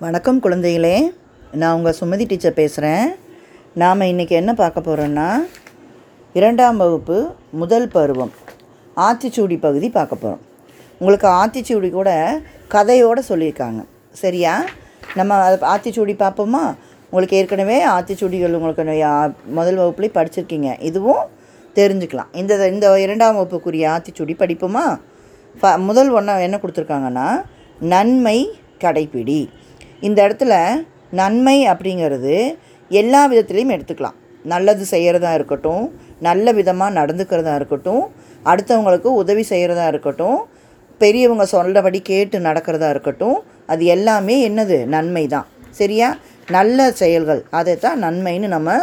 வணக்கம் குழந்தைகளே. நான் உங்கள் சுமதி டீச்சர் பேசுகிறேன் நாம் இன்றைக்கி என்ன பார்க்க போகிறோன்னா இரண்டாம் வகுப்பு முதல் பருவம் ஆத்திச்சூடி பகுதி பார்க்க போகிறோம் உங்களுக்கு ஆத்திச்சூடி கூட கதையோடு சொல்லியிருக்காங்க. சரியா? நம்ம அதை ஆத்திச்சூடி பார்ப்போமா? உங்களுக்கு ஏற்கனவே ஆத்திச்சூடிகள் உங்களுக்கு முதல் வகுப்புலேயே படிச்சிருக்கீங்க. இதுவும் தெரிஞ்சுக்கலாம். இந்த இந்த இரண்டாம் வகுப்புக்குரிய ஆத்திச்சூடி படிப்போமா? ப முதல் ஒன்றா என்ன கொடுத்துருக்காங்கன்னா நன்மை கடைப்பிடி. இந்த இடத்துல நன்மை அப்படிங்கிறது எல்லா விதத்துலேயும் எடுத்துக்கலாம். நல்லது செய்கிறதா இருக்கட்டும் நல்ல விதமாக நடந்துக்கிறதா இருக்கட்டும் அடுத்தவங்களுக்கு உதவி செய்கிறதா இருக்கட்டும் பெரியவங்க சொல்கிறபடி கேட்டு நடக்கிறதா இருக்கட்டும் அது எல்லாமே என்னது? நன்மை தான். சரியா? நல்ல செயல்கள் அதை தான் நன்மைன்னு நம்ம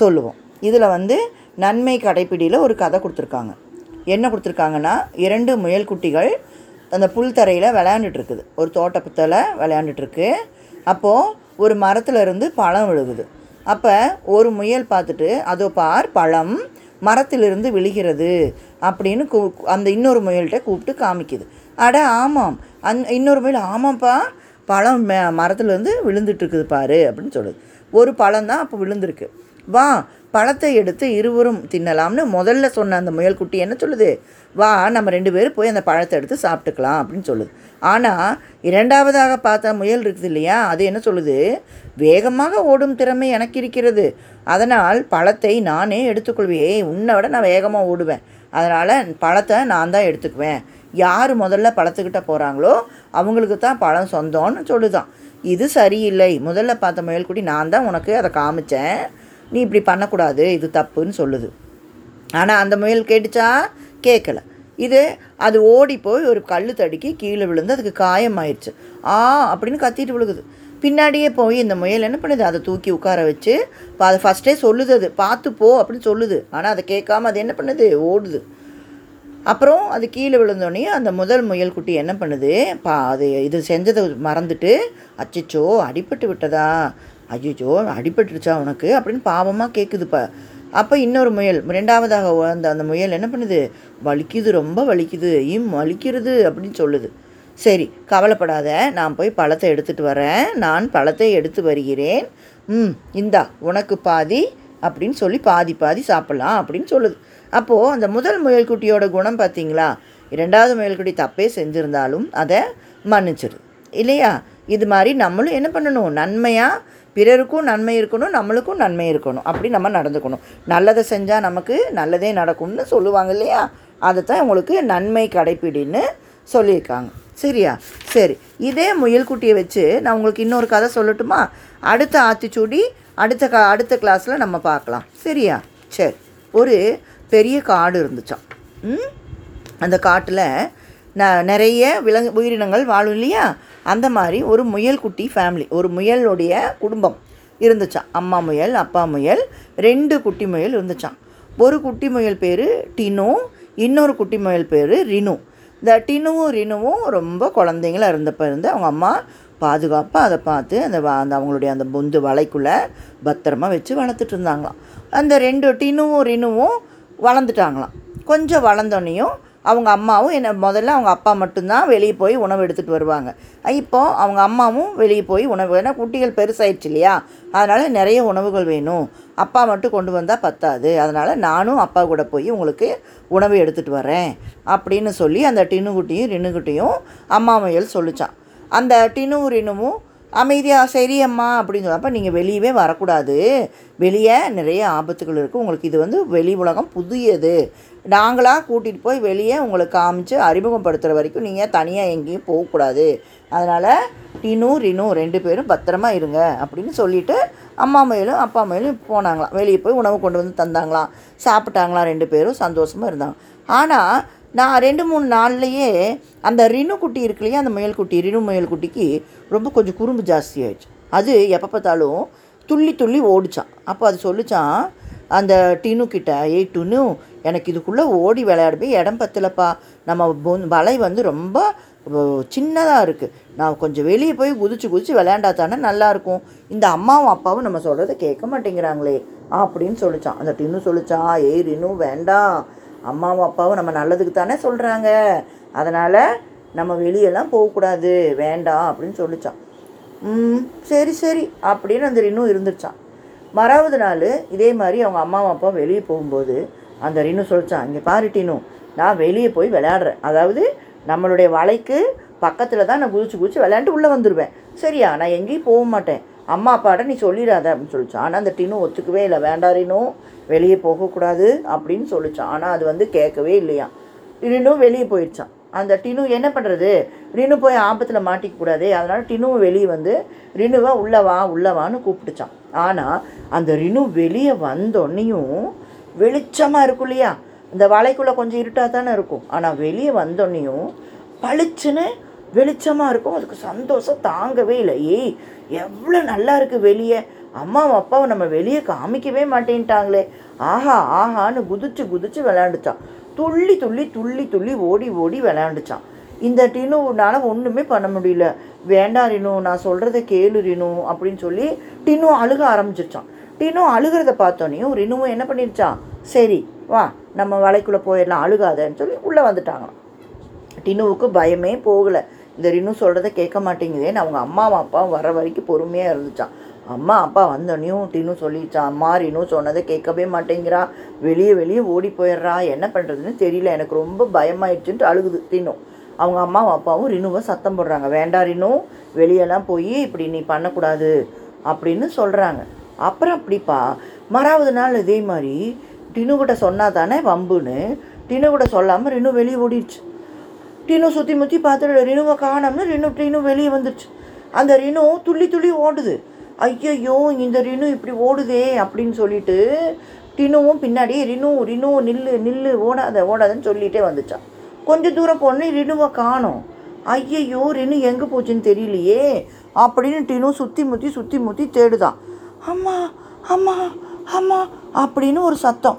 சொல்லுவோம். இதில் வந்து நன்மை கடைப்பிடியில் ஒரு கதை கொடுத்துருக்காங்க. என்ன கொடுத்துருக்காங்கன்னா இரண்டு முயல்குட்டிகள் அந்த புல் தரையில் விளையாண்டுட்டு இருக்குது. ஒரு தோட்டத்தில் விளையாண்டுட்டுருக்கு அப்போது ஒரு மரத்தில் இருந்து பழம் விழுகுது. அப்போ ஒரு முயல் பார்த்துட்டு அதோ பார் பழம் மரத்திலிருந்து விழுகிறது அப்படின்னு கூ அந்த இன்னொரு முயல்கிட்ட கூப்பிட்டு காமிக்குது. அட ஆமாம். அந் இன்னொரு முயல் ஆமாம்ப்பா பழம் மே மரத்துலேருந்து விழுந்துட்டு இருக்குது பாரு அப்படின்னு சொல்லுது. ஒரு பழம் தான் அப்போ விழுந்திருக்கு. வா பழத்தை எடுத்து இருவரும் தின்னலாம்னு முதல்ல சொன்ன அந்த முயல்குட்டி என்ன சொல்லுது? வா நம்ம ரெண்டு பேரும் போய் அந்த பழத்தை எடுத்து சாப்பிட்டுக்கலாம் அப்படின்னு சொல்லுது. ஆனால் இரண்டாவதாக பார்த்த முயல் இருக்குது இல்லையா அது என்ன சொல்லுது? வேகமாக ஓடும் திறமை எனக்கு இருக்கிறது. அதனால் பழத்தை நானே எடுத்துக்கொள்வேன். உன்னை விட நான் வேகமாக ஓடுவேன். அதனால் பழத்தை நான் தான் எடுத்துக்குவேன். யார் முதல்ல பழத்துக்கிட்ட போகிறாங்களோ அவங்களுக்கு தான் பழம் சொந்தம்னு சொல்லுதான். இது சரியில்லை. முதல்ல பார்த்த முயல்குட்டி நான் தான் உனக்கு அதை காமிச்சேன். நீ இப்படி பண்ணக்கூடாது இது தப்புன்னு சொல்லுது. ஆனால் அந்த முயல் கேட்டுச்சா? கேட்கல. இது அது ஓடி போய் ஒரு கல் தடுக்கி கீழே விழுந்து அதுக்கு காயமாயிருச்சு. ஆ அப்படின்னு கத்திட்டு விழுகுது. பின்னாடியே போய் இந்த முயல் என்ன பண்ணுது? அதை தூக்கி உட்கார வச்சு இப்போ அதை ஃபஸ்ட்டே சொல்லுது அது. பார்த்து போ அப்படின்னு சொல்லுது. ஆனால் அதை கேட்காம அது என்ன பண்ணுது? ஓடுது. அப்புறம் அது கீழே விழுந்தோடனே அந்த முதல் முயல் குட்டி என்ன பண்ணுது? பா அது இது செஞ்சதை மறந்துட்டு அச்சச்சோ அடிபட்டு விட்டதா? ஐயோ அடிபட்டுருச்சா உனக்கு? அப்படின்னு பாவமாக கேட்குதுப்பா அப்போ இன்னொரு முயல் ரெண்டாவதாக அந்த அந்த முயல் என்ன பண்ணுது? வலிக்குது ரொம்ப வலிக்குது. இம் வலிக்கிறது? அப்படின்னு சொல்லுது. சரி கவலைப்படாத நான் போய் பழத்தை எடுத்துகிட்டு வரேன். நான் பழத்தை எடுத்து வருகிறேன். ம் இந்தா உனக்கு பாதி அப்படின்னு சொல்லி பாதி பாதி சாப்பிட்லாம் அப்படின்னு சொல்லுது. அப்போது அந்த முதல் முயல்குட்டியோட குணம் பார்த்தீங்களா? இரண்டாவது முயல்குட்டி தப்பே செஞ்சுருந்தாலும் அதை மன்னிச்சிருது இல்லையா? இது மாதிரி நம்மளும் என்ன பண்ணணும்? நன்மையாக பிறருக்கும் நன்மை இருக்கணும் நம்மளுக்கும் நன்மை இருக்கணும். அப்படி நம்ம நடந்துக்கணும். நல்லதை செஞ்சால் நமக்கு நல்லதே நடக்கும்னு சொல்லுவாங்க இல்லையா? அதை தான் உங்களுக்கு நன்மை கடைப்பிடின்னு சொல்லியிருக்காங்க. சரியா? சரி. இதே முயல்குட்டியை வச்சு நான் உங்களுக்கு இன்னொரு கதை சொல்லட்டுமா? அடுத்த ஆத்திச்சூடி அடுத்த க அடுத்த கிளாஸில் நம்ம பார்க்கலாம். சரியா? சரி. ஒரு பெரிய காடு இருந்துச்சாம். ம்? அந்த காட்டில் ந நிறைய விலங்கு உயிரினங்கள் வாழும் இல்லையா? அந்த மாதிரி ஒரு முயல் குட்டி ஃபேமிலி ஒரு முயலுடைய குடும்பம் இருந்துச்சான் அம்மா முயல் அப்பா முயல் ரெண்டு குட்டி முயல் இருந்துச்சான் ஒரு குட்டி முயல் பேர் டினு இன்னொரு குட்டி முயல் பேர் ரினு. இந்த டினுவும் ரினுவும் ரொம்ப குழந்தைங்களா இருந்தப்போ இருந்து அவங்க அம்மா பாதுகாப்பாக அதை பார்த்து அந்த அந்த அவங்களுடைய அந்த பொந்து வலைக்குள்ளே பத்திரமா வச்சு வளர்த்துட்டு இருந்தாங்களாம். அந்த ரெண்டு டினுவும் ரினுவும் வளர்ந்துட்டாங்களாம். கொஞ்சம் வளர்ந்தோன்னையும் அவங்க அம்மாவும் என்ன முதல்ல அவங்க அப்பா மட்டும்தான் வெளியே போய் உணவு எடுத்துகிட்டு வருவாங்க. இப்போது அவங்க அம்மாவும் வெளியே போய் உணவு ஏன்னா குட்டிகள் பெருசாயிடுச்சு இல்லையா? அதனால் நிறைய உணவுகள் வேணும். அப்பா மட்டும் கொண்டு வந்தால் பத்தாது. அதனால் நானும் அப்பா கூட போய் உங்களுக்கு உணவு எடுத்துகிட்டு வரேன் அப்படின்னு சொல்லி அந்த டின்னுக்குட்டியும் ரின்னுக்குட்டியும் அம்மா முயல் சொல்லிச்சான். அந்த டினுவும் ரினுவும் அமைதியாக சரி அம்மா அப்படின்னு சொல்லி அப்போ நீங்கள் வெளியவே வரக்கூடாது. வெளியே நிறைய ஆபத்துகள் இருக்குது உங்களுக்கு இது வந்து வெளி உலகம் புதியது. நாங்களாக கூட்டிகிட்டு போய் வெளியே உங்களுக்கு காமிச்சு அறிமுகப்படுத்துகிற வரைக்கும் நீங்கள் தனியாக எங்கேயும் போகக்கூடாது. அதனால் டினு ரினு ரெண்டு பேரும் பத்திரமா இருங்க அப்படின்னு சொல்லிட்டு அம்மா மயிலும் அப்பா மயிலும் போனாங்களாம். வெளியே போய் உணவு கொண்டு வந்து தந்தாங்களாம். சாப்பிட்டாங்களாம். ரெண்டு பேரும் சந்தோஷமாக இருந்தாங்க. ஆனால் நான் ரெண்டு மூணு நாள்லையே அந்த ரினு குட்டி இருக்கு இல்லையா அந்த முயல் குட்டி ரினு முயல் குட்டிக்கு ரொம்ப கொஞ்சம் குறும்பு ஜாஸ்தி ஆயிடுச்சு. அது எப்போ பார்த்தாலும் துள்ளி துள்ளி ஓடிச்சான். அப்போ அது சொல்லிச்சான் அந்த டினு கிட்ட ஏய் டினு எனக்கு இதுக்குள்ளே ஓடி விளையாடுவே இடம் பத்தலப்பா. நம்ம பொன் வலை வந்து ரொம்ப சின்னதாக இருக்குது நான் கொஞ்சம் வெளியே போய் குதிச்சு குதிச்சு விளையாண்டா தானே நல்லாயிருக்கும் இந்த அம்மாவும் அப்பாவும் நம்ம சொல்கிறத கேட்க மாட்டேங்கிறாங்களே அப்படின்னு சொல்லிச்சான். அந்த டின்னு சொல்லிச்சான் ஏய் ரினு வேண்டாம். அம்மாவும் அப்பாவும் நம்ம நல்லதுக்கு தானே சொல்கிறாங்க அதனால் நம்ம வெளியெல்லாம் போகக்கூடாது. வேண்டாம் அப்படின்னு சொல்லிச்சான். சரி சரி அப்படின்னு அந்த ரினு இருந்துருச்சான். மறாவது நாள் இதே மாதிரி அவங்க அம்மாவும் அப்பா வெளியே போகும்போது அந்த ரினு சொல்லிச்சான் இங்கே பாரு டினு நான் வெளியே போய் விளையாடுறேன். அதாவது நம்மளுடைய வலைக்கு பக்கத்தில் தான் நான் குதிச்சு குதிச்சு விளையாண்டு உள்ளே வந்துடுவேன் சரியா? நான் எங்கேயும் போக மாட்டேன். அம்மா அப்பாட்ட நீ சொல்லிடாத அப்படின்னு சொல்லிச்சான் ஆனால் அந்த டினு ஒத்துக்கவே இல்லை. வேண்டாம் ரினு. வெளியே போகக்கூடாது அப்படின்னு சொல்லிச்சான் ஆனால் அது வந்து கேட்கவே இல்லையா. ரினும் வெளியே போயிடுச்சான் அந்த டினு என்ன பண்ணுறது ரினு போய் ஆபத்தில் மாட்டிக்க கூடாதே. அதனால் டினுவும் வெளியே வந்து ரினுவை உள்ளே வா உள்ளே வான்னு கூப்பிட்டுச்சான் ஆனால் அந்த ரினு வெளியே வந்தோன்னையும் வெளிச்சமாக இருக்கும் இல்லையா. இந்த வலைக்குள்ளே கொஞ்சம் இருட்டாக தானே இருக்கும். ஆனால் வெளியே வந்தோன்னையும் பளிச்சுன்னு வெளிச்சமாக இருக்கும். அதுக்கு சந்தோஷம் தாங்கவே இல்லை. ஏய் எவ்வளோ நல்லா இருக்குது வெளியே. அம்மாவும் அப்பாவும் நம்ம வெளியே காமிக்கவே மாட்டேன்ட்டாங்களே. ஆஹா ஆஹான்னு குதிச்சு குதிச்சு விளையாண்டுச்சான் துள்ளி துள்ளி துள்ளி துள்ளி ஓடி ஓடி விளையாண்டுச்சான் இந்த டினுனால ஒன்றுமே பண்ண முடியல. வேண்டாம் ரினு நான் சொல்கிறத கேளு ரினு அப்படின்னு சொல்லி டினு அழுக ஆரம்பிச்சிருச்சான் டினு அழுகிறத பார்த்தோன்னையும் ரினுவும் என்ன பண்ணிருச்சான் சரி வா நம்ம வலைக்குள்ளே போயிடலாம் அழுகாதன்னு சொல்லி உள்ளே வந்துட்டாங்களாம். டினுவுக்கு பயமே போகலை. இந்த ரினு சொல்கிறத கேட்க மாட்டேங்குதேன்னு அவங்க அம்மாவும் அப்பாவும் வர வரைக்கும் பொறுமையாக இருந்துச்சான் அம்மா அப்பா வந்தோடனையும் டினு சொல்லிச்சான் அம்மா ரினு சொன்னதை கேட்கவே மாட்டேங்கிறா. வெளியே வெளியே ஓடி போயிடுறா. என்ன பண்ணுறதுன்னு தெரியல. எனக்கு ரொம்ப பயமாயிடுச்சுன்ட்டு அழுகுது டினு. அவங்க அம்மாவும் அப்பாவும் ரினுவை சத்தம் போடுறாங்க. வேண்டாம் ரினு வெளியெல்லாம் போய் இப்படி நீ பண்ணக்கூடாது அப்படின்னு சொல்கிறாங்க அப்புறம் அப்படிப்பா மறாவது நாள் இதே மாதிரி டினுக்கிட்ட சொன்னா தானே வம்புன்னு டினுக்கிட்ட சொல்லாமல் ரினு வெளியே ஓடிடுச்சு. டினு சுற்றி முற்றி பார்த்துட்டு ரினுவை காணோம்னா ரினு டீனும் வெளியே வந்துடுச்சு அந்த ரினு துள்ளி துள்ளி ஓடுது. ஐயையோ இந்த ரினு இப்படி ஓடுதே அப்படின்னு சொல்லிட்டு டினுவும் பின்னாடி ரினு ரினு நில்லு நில்லு ஓடாத ஓடாதன்னு சொல்லிகிட்டே வந்துச்சான். கொஞ்சம் தூரம் போனே ரினுவை காணும். ஐயையோ ரினு எங்கே போச்சுன்னு தெரியலையே அப்படின்னு டினு சுற்றி முற்றி சுற்றி முற்றி தேடுதான். அம்மா அம்மா அம்மா அப்படின்னு ஒரு சத்தம்.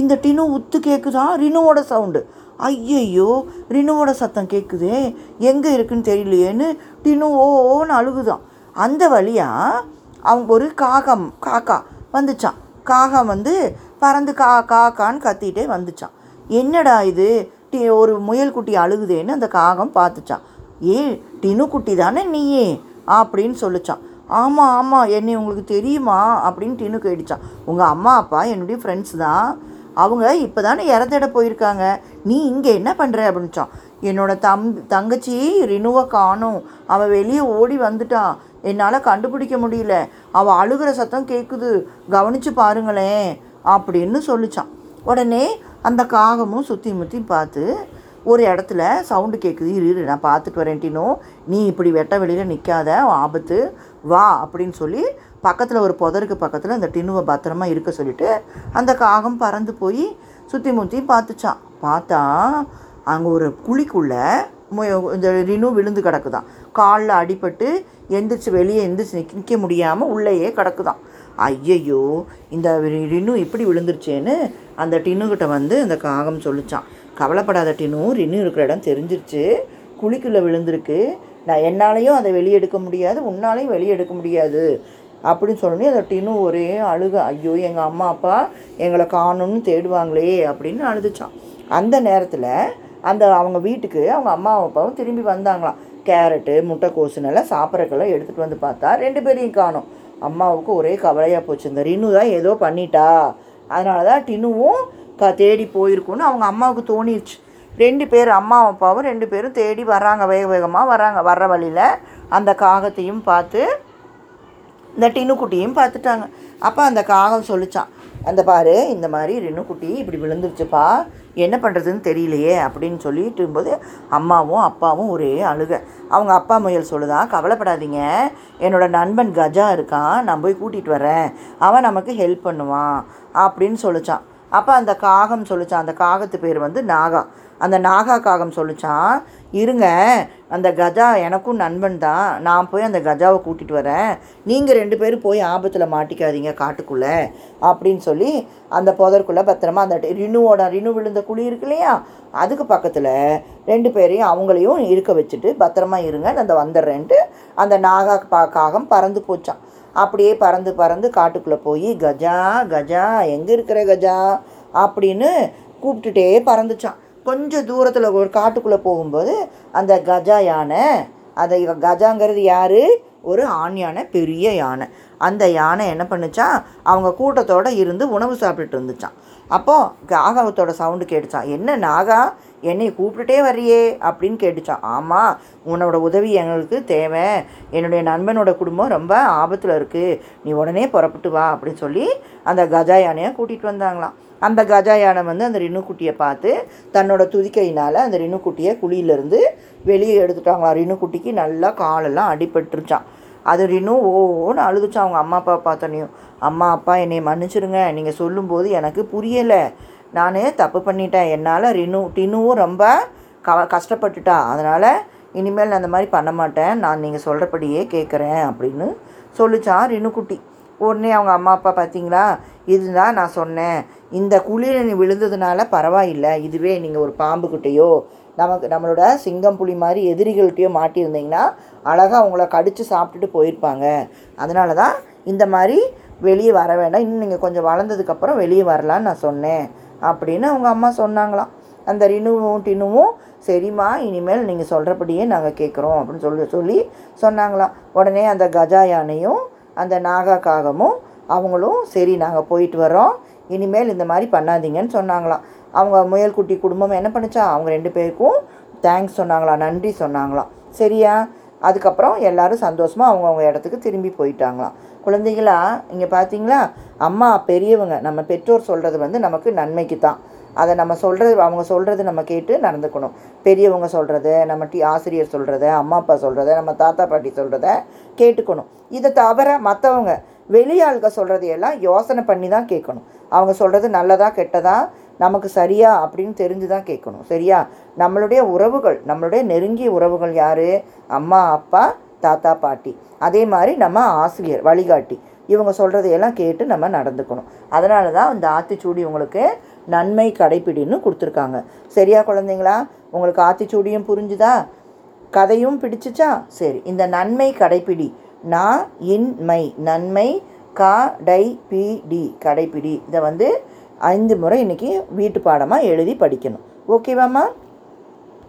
இந்த டினு உத்து கேட்குதான் ரினுவோட சவுண்டு. ஐயையோ ரினுவோட சத்தம் கேட்குதே எங்கே இருக்குன்னு தெரியலையேன்னு டினு ஓ ஓன்னு அழுகுதான். அந்த வழியாக அவங்க ஒரு காகம் காக்கா வந்துச்சான் காகம் வந்து பறந்து கா காக்கான்னு கத்திட்டே வந்துச்சான் என்னடா இது? டி ஒரு முயல் குட்டி அழுகுதேன்னு அந்த காகம் பார்த்துச்சான் ஏ டினு குட்டி தானே நீயே? அப்படின்னு சொல்லிச்சான் ஆமாம் ஆமாம் என்னை உங்களுக்கு தெரியுமா? அப்படின்னு டினு கேட்டுச்சான் உங்கள் அம்மா அப்பா என்னுடைய ஃப்ரெண்ட்ஸ் தான். அவங்க இப்போ தானே இறந்துட போயிருக்காங்க. நீ இங்கே என்ன பண்ணுற அப்படின்ச்சான் என்னோடய தம் தங்கச்சி ரினுவை காணும். அவள் வெளியே ஓடி வந்துட்டான். என்னால் கண்டுபிடிக்க முடியல. அவள் அழுகிற சத்தம் கேட்குது கவனித்து பாருங்களேன் அப்படின்னு சொல்லிச்சான். உடனே அந்த காகமும் சுற்றி முற்றி பார்த்து ஒரு இடத்துல சவுண்டு கேட்குது இரு நான் பார்த்துட்டு வரேன் நீ இப்படி வெட்ட வெளியில் நிற்காத ஆபத்து. வா அப்படின்னு சொல்லி பக்கத்தில் ஒரு புதருக்கு பக்கத்தில் அந்த டின்னுவை பத்திரமா இருக்க சொல்லிவிட்டு அந்த காகம் பறந்து போய் சுற்றி முற்றி பார்த்துச்சான் பார்த்தா அங்கே ஒரு குழிக்குள்ளே இந்த ரினு விழுந்து கிடக்குதான் காலில் அடிபட்டு எந்திரிச்சு வெளியே எந்திரிச்சு நிற்க நிற்க முடியாமல் உள்ளேயே கிடக்குதான் ஐயையோ இந்த ரி- ரினு இப்படி விழுந்துருச்சேன்னு அந்த டின்னுக்கிட்ட வந்து அந்த காகம் சொல்லிச்சான் கவலைப்படாத டினு ரினு இருக்கிற இடம் தெரிஞ்சிருச்சு. குழிக்குள்ளே விழுந்திருக்கு. நான் என்னாலையும் அதை வெளியே எடுக்க முடியாது உன்னாலையும் வெளியே எடுக்க முடியாது. அப்படின்னு சொன்னோடனே அந்த டினு ஒரே அழுக ஐயோ எங்கள் அம்மா அப்பா எங்களை காணும்னு தேடுவாங்களே அப்படின்னு அழுதுச்சான் அந்த நேரத்தில் அந்த அவங்க வீட்டுக்கு அவங்க அம்மா அப்பாவும் திரும்பி வந்தாங்களாம். கேரட்டு முட்டைக்கோசுனெல்லாம் சாப்பிட்றக்கெல்லாம் எடுத்துகிட்டு வந்து பார்த்தா ரெண்டு பேரையும் காணும். அம்மாவுக்கு ஒரே கவலையாக போச்சு. இந்த ரினு தான் ஏதோ பண்ணிட்டா. அதனால தான் டினுவும் க தேடி போயிருக்குன்னு அவங்க அம்மாவுக்கு தோணிருச்சு. ரெண்டு பேர் அம்மா அப்பாவும் ரெண்டு பேரும் தேடி வர்றாங்க. வேக வேகமாக வர்றாங்க. வர்ற வழியில் அந்த காகத்தையும் பார்த்து இந்த டினுக்குட்டியும் பார்த்துட்டாங்க. அப்போ அந்த காகம் சொல்லிச்சான் அந்த பாரு இந்த மாதிரி ரினுக்குட்டி இப்படி விழுந்துருச்சுப்பா என்ன பண்ணுறதுன்னு தெரியலையே அப்படின்னு சொல்லிட்டு இருக்கும்போது அம்மாவும் அப்பாவும் ஒரே அழுக. அவங்க அப்பா முயல் சொல்லுதான் கவலைப்படாதீங்க என்னோட நண்பன் கஜா இருக்கான் நான் போய் கூட்டிகிட்டு வரேன் அவன் நமக்கு ஹெல்ப் பண்ணுவான் அப்படின்னு சொல்லிச்சான் அப்போ அந்த காகம் சொல்லிச்சான் அந்த காகத்து பேர் வந்து நாகா. அந்த நாகா காகம் சொல்லிச்சான் இருங்க அந்த கஜா எனக்கும் நண்பன் தான். நான் போய் அந்த கஜாவை கூட்டிகிட்டு வரேன். நீங்கள் ரெண்டு பேரும் போய் ஆபத்தில் மாட்டிக்காதீங்க காட்டுக்குள்ளே அப்படின்னு சொல்லி அந்த புதற்குள்ளே பத்திரமா அந்த ரினுவோட ரினு விழுந்த குழி இருக்கு இல்லையா அதுக்கு பக்கத்தில் ரெண்டு பேரையும் அவங்களையும் இருக்க வச்சுட்டு பத்திரமா இருங்க நான் அந்த வந்துடுறேன்ட்டு அந்த நாகா பா காகம் பறந்து போச்சான். அப்படியே பறந்து பறந்து காட்டுக்குள்ளே போய் கஜா கஜா எங்கே இருக்கிற கஜா? அப்படின்னு கூப்பிட்டுட்டே பறந்துச்சான். கொஞ்சம் தூரத்தில் ஒரு காட்டுக்குள்ளே போகும்போது அந்த கஜா யானை அந்த கஜாங்கிறது யார்? ஒரு ஆண் யானை பெரிய யானை. அந்த யானை என்ன பண்ணுச்சா அவங்க கூட்டத்தோடு இருந்து உணவு சாப்பிட்டுட்டு இருந்துச்சான் அப்போது காகவத்தோட சவுண்டு கேட்டுச்சான் என்ன நாகா என்னை கூப்பிட்டுட்டே வர்றியே? அப்படின்னு கேட்டுச்சான் ஆமாம் உன்னோட உதவி எங்களுக்கு தேவை. என்னுடைய நண்பனோட குடும்பம் ரொம்ப ஆபத்தில் இருக்குது நீ உடனே புறப்பட்டு வா அப்படின்னு சொல்லி அந்த கஜா யானையை கூட்டிகிட்டு வந்தாங்களாம். அந்த கஜா யானை வந்து அந்த ரிணுக்குட்டியை பார்த்து தன்னோட துதிக்கையினால் அந்த ரிணுக்குட்டியை குழியிலேருந்து வெளியே எடுத்துட்டாங்களாம் ரிணுக்குட்டிக்கு நல்லா காலெல்லாம் அடிபட்டுருச்சான் அது ரினு ஓன்னு அழுதுச்சான் அவங்க அம்மா அப்பா பார்த்தோன்னையும். அம்மா அப்பா என்னை மன்னிச்சிருங்க. நீங்கள் சொல்லும்போது எனக்கு புரியலை. நான் தப்பு பண்ணிட்டேன். என்னால் ரினு டினுவும் ரொம்ப க கஷ்டப்பட்டுட்டா. அதனால் இனிமேல் நான் அந்த மாதிரி பண்ண மாட்டேன். நான் நீங்கள் சொல்கிறபடியே கேட்குறேன் அப்படின்னு சொல்லிச்சான் ரினுக்குட்டி உடனே அவங்க அம்மா அப்பா பார்த்தீங்களா? இதுதான் நான் சொன்னேன். இந்த குளிர் நீ விழுந்ததுனால பரவாயில்லை. இதுவே நீங்கள் ஒரு பாம்புக்கிட்டேயோ நமக்கு நம்மளோட சிங்கம் புலி மாதிரி எதிரிகள்கிட்டயோ மாட்டியிருந்தீங்கன்னா அழகாக அவங்கள கடித்து சாப்பிட்டுட்டு போயிருப்பாங்க. அதனால தான் இந்த மாதிரி வெளியே வர வேண்டாம். இன்னும் நீங்கள் கொஞ்சம் வளர்ந்ததுக்கப்புறம் வெளியே வரலான்னு நான் சொன்னேன். அப்படின்னு அவங்க அம்மா சொன்னாங்களாம். அந்த ரினுவும் டினுவும் சரிம்மா இனிமேல் நீங்கள் சொல்கிறபடியே நாங்கள் கேட்குறோம் அப்படின்னு சொல்லி சொல்லி சொன்னாங்களாம். உடனே அந்த கஜா யானையும் அந்த நாகா காகமும் அவங்களும் சரி நாங்கள் போயிட்டு வரோம் இனிமேல் இந்த மாதிரி பண்ணாதீங்கன்னு சொன்னாங்களாம். அவங்க முயல்குட்டி குடும்பம் என்ன பண்ணுச்சா? அவங்க ரெண்டு பேருக்கும் தேங்க்ஸ் சொன்னாங்களாம் நன்றி சொன்னாங்களாம். சரியா? அதுக்கப்புறம் எல்லாரும் சந்தோஷமாக அவங்கவுங்க இடத்துக்கு திரும்பி போயிட்டாங்களாம். குழந்தைகளா இங்கே பார்த்தீங்களா அம்மா பெரியவங்க நம்ம பெற்றோர் சொல்கிறது வந்து நமக்கு நன்மைக்கு தான் அதை நம்ம சொல்கிறது அவங்க சொல்கிறது நம்ம கேட்டு நடந்துக்கணும். பெரியவங்க சொல்கிறத நம்ம டி ஆசிரியர் சொல்கிறத அம்மா அப்பா சொல்கிறத நம்ம தாத்தா பாட்டி சொல்கிறத கேட்டுக்கணும். இதை தவிர மற்றவங்க வெளியாளுக சொல்கிறதையெல்லாம் யோசனை பண்ணி தான் கேட்கணும். அவங்க சொல்கிறது நல்லதா கெட்டதா நமக்கு சரியா அப்படின்னு தெரிஞ்சு தான் கேட்கணும். சரியா? நம்மளுடைய உறவுகள் நம்மளுடைய நெருங்கிய உறவுகள் யார்? அம்மா அப்பா தாத்தா பாட்டி. அதே மாதிரி நம்ம ஆசிரியர் வழிகாட்டி. இவங்க சொல்கிறதையெல்லாம் கேட்டு நம்ம நடந்துக்கணும். அதனால தான் இந்த ஆத்திச்சூடி உங்களுக்கு நன்மை கடைப்பிடின்னு கொடுத்துருக்காங்க. சரியா குழந்தைங்களா? உங்களுக்கு ஆத்திச்சூடியும் புரிஞ்சுதா? கதையும் பிடிச்சிச்சா? சரி இந்த நன்மை கடைப்பிடி. நான் இன்மை நன்மை கா டை பி டி கடைப்பிடி இதை வந்து ஐந்து முறை இன்றைக்கி வீட்டு பாடமாக எழுதி படிக்கணும். ஓகேவாம்மா